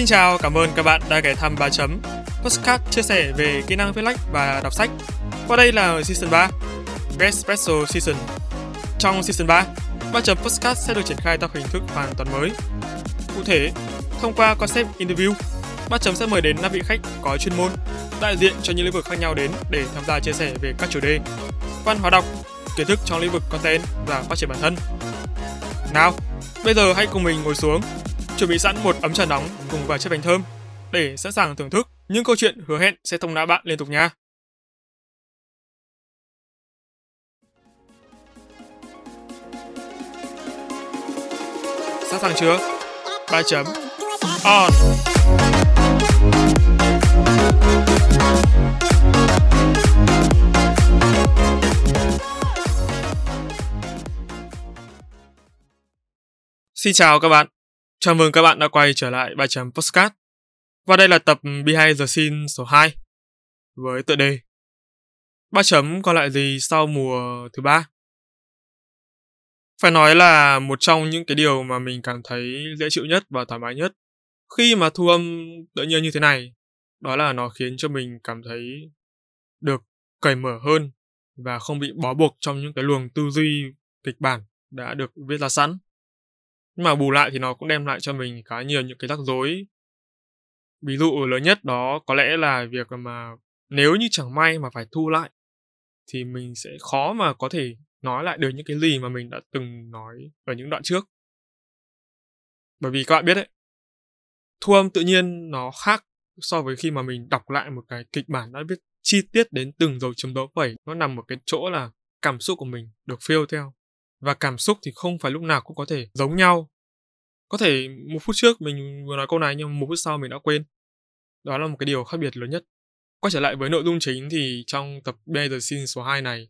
Xin chào, cảm ơn các bạn đã ghé thăm 3 chấm Postcard chia sẻ về kỹ năng viết lách và đọc sách. Qua đây là Season 3, Best Special Season. Trong Season 3, 3 chấm Postcard sẽ được triển khai theo hình thức hoàn toàn mới. Cụ thể, thông qua concept interview, 3 chấm sẽ mời đến 5 vị khách có chuyên môn, đại diện cho những lĩnh vực khác nhau đến để tham gia chia sẻ về các chủ đề văn hóa đọc, kiến thức trong lĩnh vực content và phát triển bản thân. Nào, bây giờ hãy cùng mình ngồi xuống, chuẩn bị sẵn một ấm trà nóng cùng vài chiếc bánh thơm để sẵn sàng thưởng thức những câu chuyện hứa hẹn sẽ thông não bạn liên tục nha. Sẵn sàng chưa? 3 chấm on. Xin chào các bạn. Chào mừng các bạn đã quay trở lại bài chấm Postcard. Và đây là tập Behind the Scene số 2 với tựa đề Ba chấm còn lại gì sau mùa thứ ba? Phải nói là một trong những cái điều mà mình cảm thấy dễ chịu nhất và thoải mái nhất khi mà thu âm tự nhiên như thế này, đó là nó khiến cho mình cảm thấy được cởi mở hơn và không bị bó buộc trong những cái luồng tư duy kịch bản đã được viết ra sẵn nhưng mà bù lại thì nó cũng đem lại cho mình khá nhiều những cái rắc rối. Ví dụ lớn nhất đó có lẽ là việc mà nếu như chẳng may mà phải thu lại thì mình sẽ khó mà có thể nói lại được những cái gì mà mình đã từng nói ở những đoạn trước. Bởi vì các bạn biết đấy, thu âm tự nhiên nó khác so với khi mà mình đọc lại một cái kịch bản đã viết chi tiết đến từng dấu chấm dấu phẩy. Nó nằm ở cái chỗ là cảm xúc của mình được phiêu theo và cảm xúc thì không phải lúc nào cũng có thể giống nhau. Có thể một phút trước mình vừa nói câu này nhưng một phút sau mình đã quên. Đó là một cái điều khác biệt lớn nhất. Quay trở lại với nội dung chính thì trong tập Be the Scene số 2 này,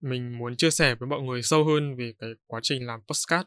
mình muốn chia sẻ với mọi người sâu hơn về cái quá trình làm podcast.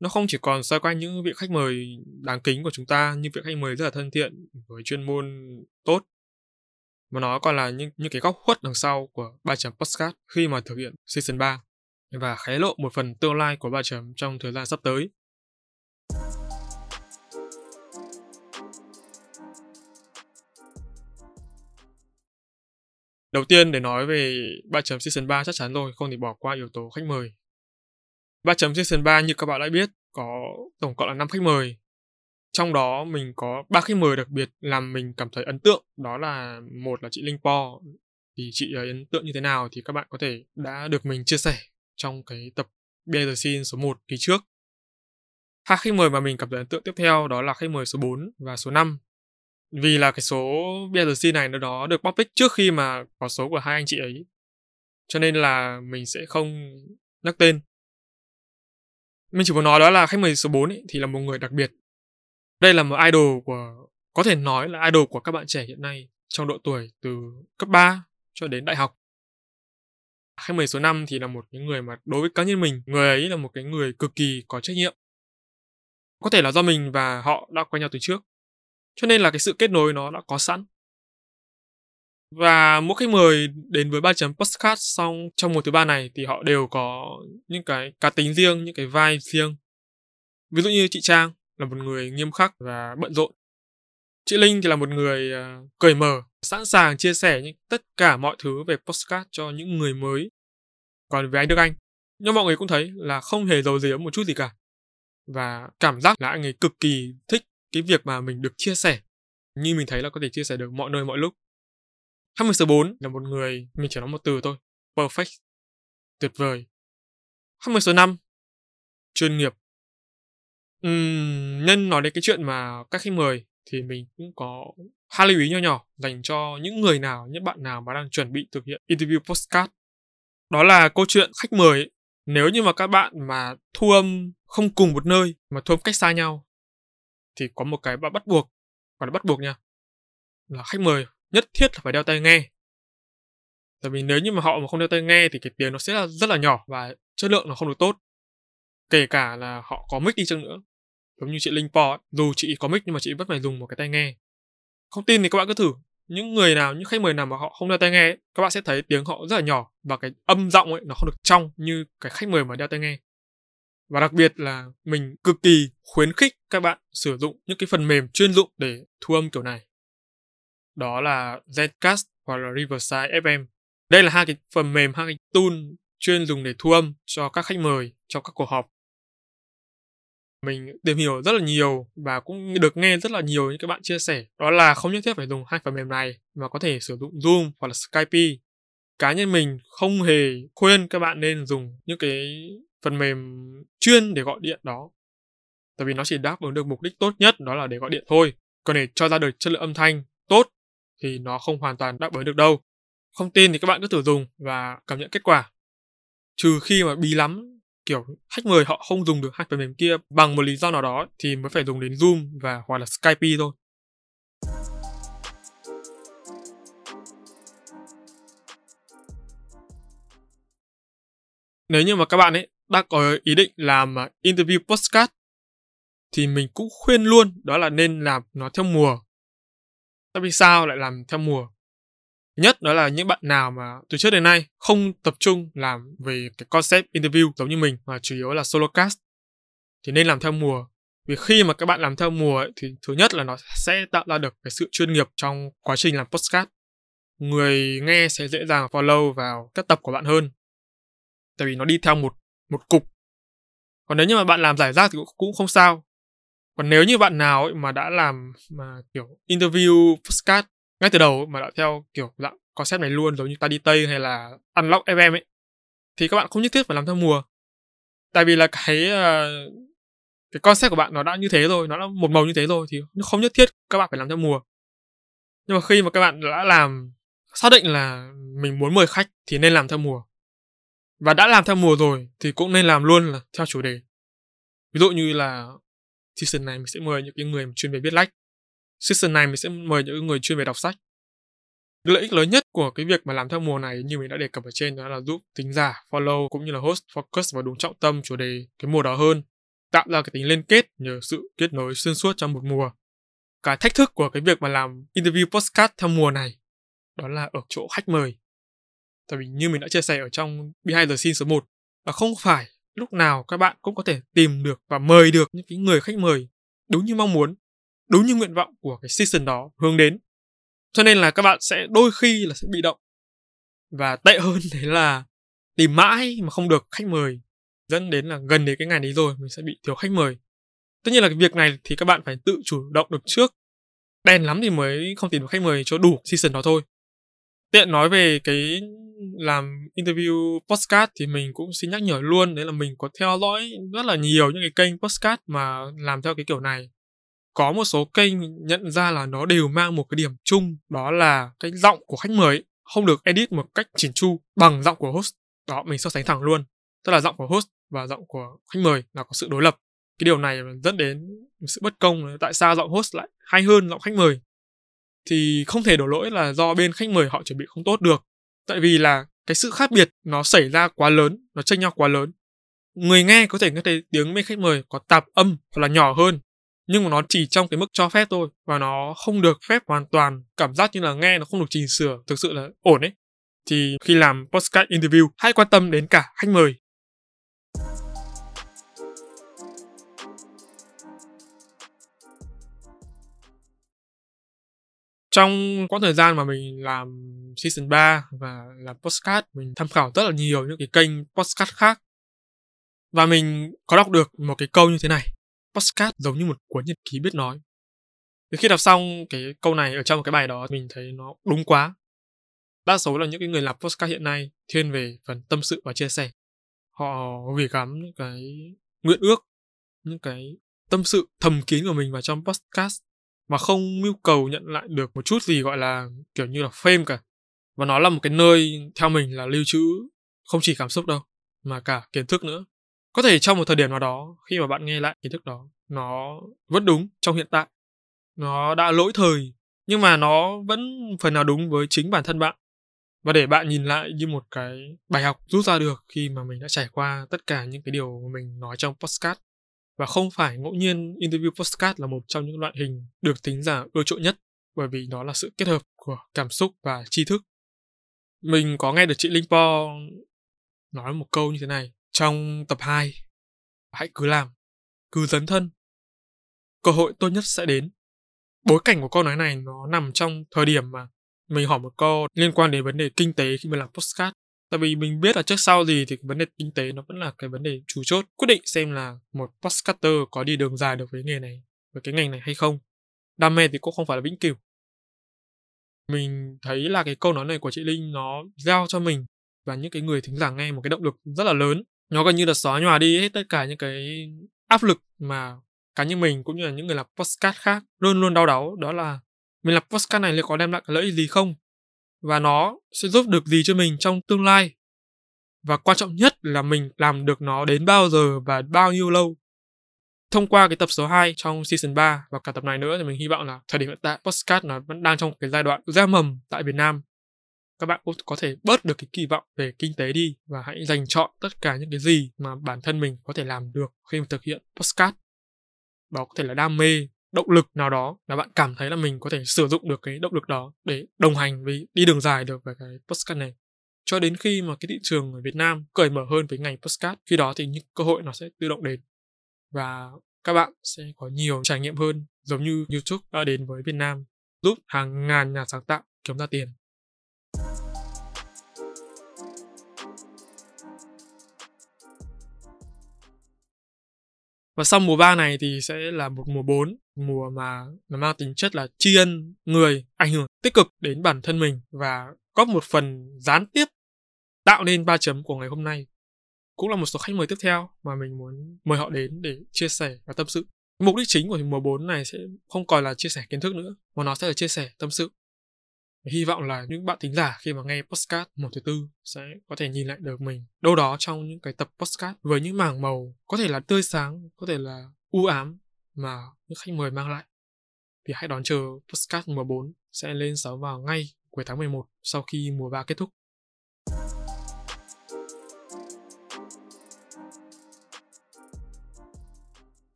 Nó không chỉ còn xoay quanh những vị khách mời đáng kính của chúng ta, những vị khách mời rất là thân thiện với chuyên môn tốt, mà nó còn là những những cái góc khuất đằng sau của ba chấm podcast khi mà thực hiện season 3 và khé lộ một phần tương lai của ba chấm trong thời gian sắp tới. Đầu tiên để nói về 3 chấm season 3 chắc chắn rồi, không thể bỏ qua yếu tố khách mời. 3 chấm season 3 như các bạn đã biết có tổng cộng là 5 khách mời. Trong đó mình có ba khách mời đặc biệt làm mình cảm thấy ấn tượng, đó là một là chị Linh Po. Thì chị ấy ấn tượng như thế nào thì các bạn có thể đã được mình chia sẻ trong cái tập Behind the Scene số 1 kỳ trước. Hai khách mời mà mình cảm thấy ấn tượng tiếp theo đó là khách mời số 4 và số 5. Vì là cái số Behind the Scene này nó đó được public trước khi mà có số của hai anh chị ấy. Cho nên là mình sẽ không nhắc tên. Mình chỉ muốn nói đó là khách mời số 4 ấy, thì là một người đặc biệt. Đây là một idol của có thể nói là idol của các bạn trẻ hiện nay trong độ tuổi từ cấp 3 cho đến đại học khách mời số 5 thì là một cái người mà đối với cá nhân mình, người ấy là một cái người cực kỳ có trách nhiệm. Có thể là do mình và họ đã quen nhau từ trước. Cho nên là cái sự kết nối nó đã có sẵn. Và mỗi khách mời đến với ba chấm postcard xong trong một thứ ba này thì họ đều có những cái cá tính riêng, những cái vai riêng. Ví dụ như chị Trang là một người nghiêm khắc và bận rộn. Chị Linh thì là một người uh, cởi mở, sẵn sàng chia sẻ những tất cả mọi thứ về postcard cho những người mới. Còn về anh Đức Anh, nhưng mọi người cũng thấy là không hề giấu giếm một chút gì cả. Và cảm giác là anh ấy cực kỳ thích cái việc mà mình được chia sẻ. Như mình thấy là có thể chia sẻ được mọi nơi mọi lúc. Hammer số 4 là một người, mình chỉ nói một từ thôi, perfect, tuyệt vời. Hammer số 5, chuyên nghiệp. Uhm, nhân nói đến cái chuyện mà các khách mời thì mình cũng có hai lưu ý nho nhỏ dành cho những người nào, những bạn nào mà đang chuẩn bị thực hiện interview postcard. Đó là câu chuyện khách mời ấy. Nếu như mà các bạn mà thu âm không cùng một nơi mà thu âm cách xa nhau thì có một cái bắt buộc, gọi là bắt buộc nha. Là khách mời nhất thiết là phải đeo tai nghe. Tại vì nếu như mà họ mà không đeo tai nghe thì cái tiếng nó sẽ là rất là nhỏ và chất lượng nó không được tốt. Kể cả là họ có mic đi chăng nữa giống như chị Linh Po ấy, dù chị có mic nhưng mà chị vẫn phải dùng một cái tai nghe không tin thì các bạn cứ thử những người nào những khách mời nào mà họ không đeo tai nghe ấy, các bạn sẽ thấy tiếng họ rất là nhỏ và cái âm giọng ấy nó không được trong như cái khách mời mà đeo tai nghe Và đặc biệt là mình cực kỳ khuyến khích các bạn sử dụng những cái phần mềm chuyên dụng để thu âm kiểu này. Đó là Zencast hoặc là Riverside FM. Đây là hai cái phần mềm, hai cái tool chuyên dùng để thu âm cho các khách mời trong các cuộc họp. Mình tìm hiểu rất là nhiều và cũng được nghe rất là nhiều những các bạn chia sẻ. Đó là không nhất thiết phải dùng hai phần mềm này mà có thể sử dụng Zoom hoặc là Skype. Cá nhân mình không hề khuyên các bạn nên dùng những cái phần mềm chuyên để gọi điện đó. Tại vì nó chỉ đáp ứng được mục đích tốt nhất đó là để gọi điện thôi. Còn để cho ra được chất lượng âm thanh tốt thì nó không hoàn toàn đáp ứng được đâu. Không tin thì các bạn cứ thử dùng và cảm nhận kết quả. Trừ khi mà bí lắm, kiểu, khách mời họ không dùng được hai phần mềm kia bằng một lý do nào đó thì mới phải dùng đến Zoom và hoặc là Skype thôi. Nếu như mà các bạn ấy đang có ý định làm à, interview postcard thì mình cũng khuyên luôn đó là nên làm nó theo mùa. Tại vì sao lại làm theo mùa? Nhất đó là những bạn nào mà từ trước đến nay không tập trung làm về cái concept interview giống như mình mà chủ yếu là solo cast. Thì nên làm theo mùa. Vì khi mà các bạn làm theo mùa ấy, thì thứ nhất là nó sẽ tạo ra được cái sự chuyên nghiệp trong quá trình làm podcast. Người nghe sẽ dễ dàng follow vào các tập của bạn hơn. Tại vì nó đi theo một một cục. Còn nếu như mà bạn làm giải rác thì cũng, cũng không sao. Còn nếu như bạn nào ấy mà đã làm mà kiểu interview podcast ngay từ đầu mà đã theo kiểu dạng concept này luôn giống như ta đi tây hay là unlock fm ấy thì các bạn không nhất thiết phải làm theo mùa. Tại vì là cái uh, cái concept của bạn nó đã như thế rồi nó đã một màu như thế rồi thì không nhất thiết các bạn phải làm theo mùa. Nhưng mà khi mà các bạn đã làm xác định là mình muốn mời khách thì nên làm theo mùa. Và đã làm theo mùa rồi thì cũng nên làm luôn là theo chủ đề. Ví dụ như là season này mình sẽ mời những cái người chuyên về viết lách season này mình sẽ mời những người chuyên về đọc sách. Lợi ích lớn nhất của cái việc mà làm theo mùa này như mình đã đề cập ở trên đó là giúp tính giả, follow cũng như là host, focus vào đúng trọng tâm, chủ đề, cái mùa đó hơn. Tạo ra cái tính liên kết nhờ sự kết nối xuyên suốt trong một mùa. Cái thách thức của cái việc mà làm interview postcard theo mùa này, đó là ở chỗ khách mời. Tại vì như mình đã chia sẻ ở trong behind the scenes số 1 là không phải lúc nào các bạn cũng có thể tìm được và mời được những cái người khách mời đúng như mong muốn đúng như nguyện vọng của cái season đó hướng đến. Cho nên là các bạn sẽ đôi khi là sẽ bị động. Và tệ hơn thế là tìm mãi mà không được khách mời, dẫn đến là gần đến cái ngày đấy rồi mình sẽ bị thiếu khách mời. Tất nhiên là cái việc này thì các bạn phải tự chủ động được trước. Đen lắm thì mới không tìm được khách mời cho đủ season đó thôi. Tiện nói về cái làm interview postcard thì mình cũng xin nhắc nhở luôn đấy là mình có theo dõi rất là nhiều những cái kênh postcard mà làm theo cái kiểu này có một số kênh nhận ra là nó đều mang một cái điểm chung, đó là cái giọng của khách mời không được edit một cách chỉn chu bằng giọng của host. Đó, mình so sánh thẳng luôn. Tức là giọng của host và giọng của khách mời là có sự đối lập. Cái điều này dẫn đến sự bất công tại sao giọng host lại hay hơn giọng khách mời. Thì không thể đổ lỗi là do bên khách mời họ chuẩn bị không tốt được. Tại vì là cái sự khác biệt nó xảy ra quá lớn, nó chênh nhau quá lớn. Người nghe có thể nghe thấy tiếng bên khách mời có tạp âm hoặc là nhỏ hơn nhưng mà nó chỉ trong cái mức cho phép thôi, và nó không được phép hoàn toàn, cảm giác như là nghe nó không được chỉnh sửa, thực sự là ổn ấy. Thì khi làm podcast interview, hãy quan tâm đến cả khách mời. Trong quãng thời gian mà mình làm season 3 và làm podcast, mình tham khảo rất là nhiều những cái kênh podcast khác. Và mình có đọc được một cái câu như thế này podcast giống như một cuốn nhật ký biết nói. Thì khi đọc xong cái câu này ở trong một cái bài đó, mình thấy nó đúng quá. Đa số là những cái người làm podcast hiện nay thiên về phần tâm sự và chia sẻ. Họ gửi gắm những cái nguyện ước, những cái tâm sự thầm kín của mình vào trong podcast mà không mưu cầu nhận lại được một chút gì gọi là kiểu như là fame cả. Và nó là một cái nơi theo mình là lưu trữ không chỉ cảm xúc đâu, mà cả kiến thức nữa có thể trong một thời điểm nào đó, khi mà bạn nghe lại kiến thức đó, nó vẫn đúng trong hiện tại. Nó đã lỗi thời, nhưng mà nó vẫn phần nào đúng với chính bản thân bạn. Và để bạn nhìn lại như một cái bài học rút ra được khi mà mình đã trải qua tất cả những cái điều mà mình nói trong podcast. Và không phải ngẫu nhiên interview postcard là một trong những loại hình được tính giả ưa chuộng nhất, bởi vì nó là sự kết hợp của cảm xúc và tri thức. Mình có nghe được chị Linh Po nói một câu như thế này trong tập 2 hãy cứ làm, cứ dấn thân. Cơ hội tốt nhất sẽ đến. Bối cảnh của câu nói này nó nằm trong thời điểm mà mình hỏi một câu liên quan đến vấn đề kinh tế khi mình làm postcard. Tại vì mình biết là trước sau gì thì vấn đề kinh tế nó vẫn là cái vấn đề chủ chốt quyết định xem là một postcarder có đi đường dài được với nghề này, với cái ngành này hay không. Đam mê thì cũng không phải là vĩnh cửu. Mình thấy là cái câu nói này của chị Linh nó gieo cho mình và những cái người thính giả nghe một cái động lực rất là lớn. Nó gần như là xóa nhòa đi hết tất cả những cái áp lực mà cá nhân mình cũng như là những người làm postcard khác luôn luôn đau đáu, đó là mình làm postcard này liệu có đem lại cái lợi ích gì không? Và nó sẽ giúp được gì cho mình trong tương lai? Và quan trọng nhất là mình làm được nó đến bao giờ và bao nhiêu lâu? Thông qua cái tập số 2 trong season 3 và cả tập này nữa thì mình hy vọng là thời điểm hiện tại postcard nó vẫn đang trong cái giai đoạn ra mầm tại Việt Nam các bạn cũng có thể bớt được cái kỳ vọng về kinh tế đi và hãy dành chọn tất cả những cái gì mà bản thân mình có thể làm được khi mà thực hiện postcard đó có thể là đam mê, động lực nào đó là bạn cảm thấy là mình có thể sử dụng được cái động lực đó để đồng hành với, đi đường dài được với cái postcard này. Cho đến khi mà cái thị trường ở Việt Nam cởi mở hơn với ngành postcard khi đó thì những cơ hội nó sẽ tự động đến. Và các bạn sẽ có nhiều trải nghiệm hơn, giống như YouTube đã đến với Việt Nam, giúp hàng ngàn nhà sáng tạo kiếm ra tiền. Và sau mùa 3 này thì sẽ là một mùa 4, mùa mà nó mang tính chất là tri ân người ảnh hưởng tích cực đến bản thân mình và góp một phần gián tiếp tạo nên ba chấm của ngày hôm nay. Cũng là một số khách mời tiếp theo mà mình muốn mời họ đến để chia sẻ và tâm sự. Mục đích chính của mùa 4 này sẽ không còn là chia sẻ kiến thức nữa, mà nó sẽ là chia sẻ tâm sự. Hy vọng là những bạn thính giả khi mà nghe postcard một thứ tư sẽ có thể nhìn lại được mình đâu đó trong những cái tập postcard với những mảng màu có thể là tươi sáng, có thể là u ám mà những khách mời mang lại. Thì hãy đón chờ postcard mùa 4 sẽ lên sóng vào ngay cuối tháng 11 sau khi mùa 3 kết thúc.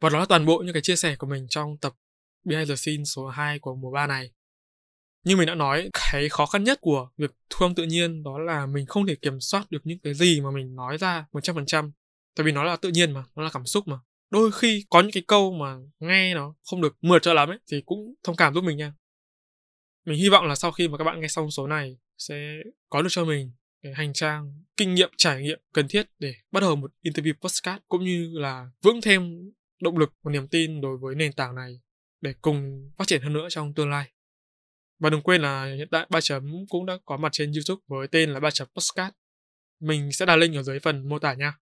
Và đó là toàn bộ những cái chia sẻ của mình trong tập Behind the Scene số 2 của mùa 3 này như mình đã nói, cái khó khăn nhất của việc thu âm tự nhiên đó là mình không thể kiểm soát được những cái gì mà mình nói ra một trăm phần trăm. Tại vì nó là tự nhiên mà, nó là cảm xúc mà. Đôi khi có những cái câu mà nghe nó không được mượt cho lắm ấy, thì cũng thông cảm giúp mình nha. Mình hy vọng là sau khi mà các bạn nghe xong số này sẽ có được cho mình cái hành trang, kinh nghiệm, trải nghiệm cần thiết để bắt đầu một interview postcard cũng như là vững thêm động lực và niềm tin đối với nền tảng này để cùng phát triển hơn nữa trong tương lai và đừng quên là hiện tại ba chấm cũng đã có mặt trên YouTube với tên là ba chấm postcard. Mình sẽ đặt link ở dưới phần mô tả nha.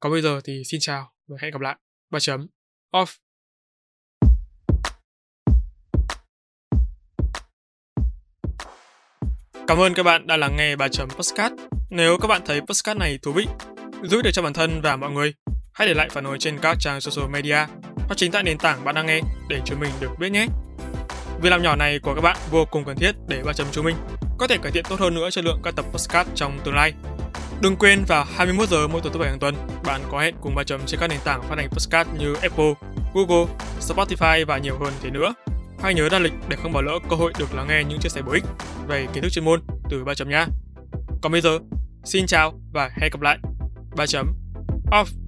Còn bây giờ thì xin chào và hẹn gặp lại. ba chấm off. Cảm ơn các bạn đã lắng nghe ba chấm postcard. Nếu các bạn thấy postcard này thú vị, giúp được cho bản thân và mọi người, hãy để lại phản hồi trên các trang social media hoặc chính tại nền tảng bạn đang nghe để chúng mình được biết nhé. Việc làm nhỏ này của các bạn vô cùng cần thiết để ba chấm chúng mình có thể cải thiện tốt hơn nữa chất lượng các tập podcast trong tương lai. Đừng quên vào 21 giờ mỗi tuần thứ bảy hàng tuần, bạn có hẹn cùng ba chấm trên các nền tảng phát hành podcast như Apple, Google, Spotify và nhiều hơn thế nữa. Hãy nhớ đăng lịch để không bỏ lỡ cơ hội được lắng nghe những chia sẻ bổ ích về kiến thức chuyên môn từ ba chấm nhá. Còn bây giờ, xin chào và hẹn gặp lại. Ba chấm off.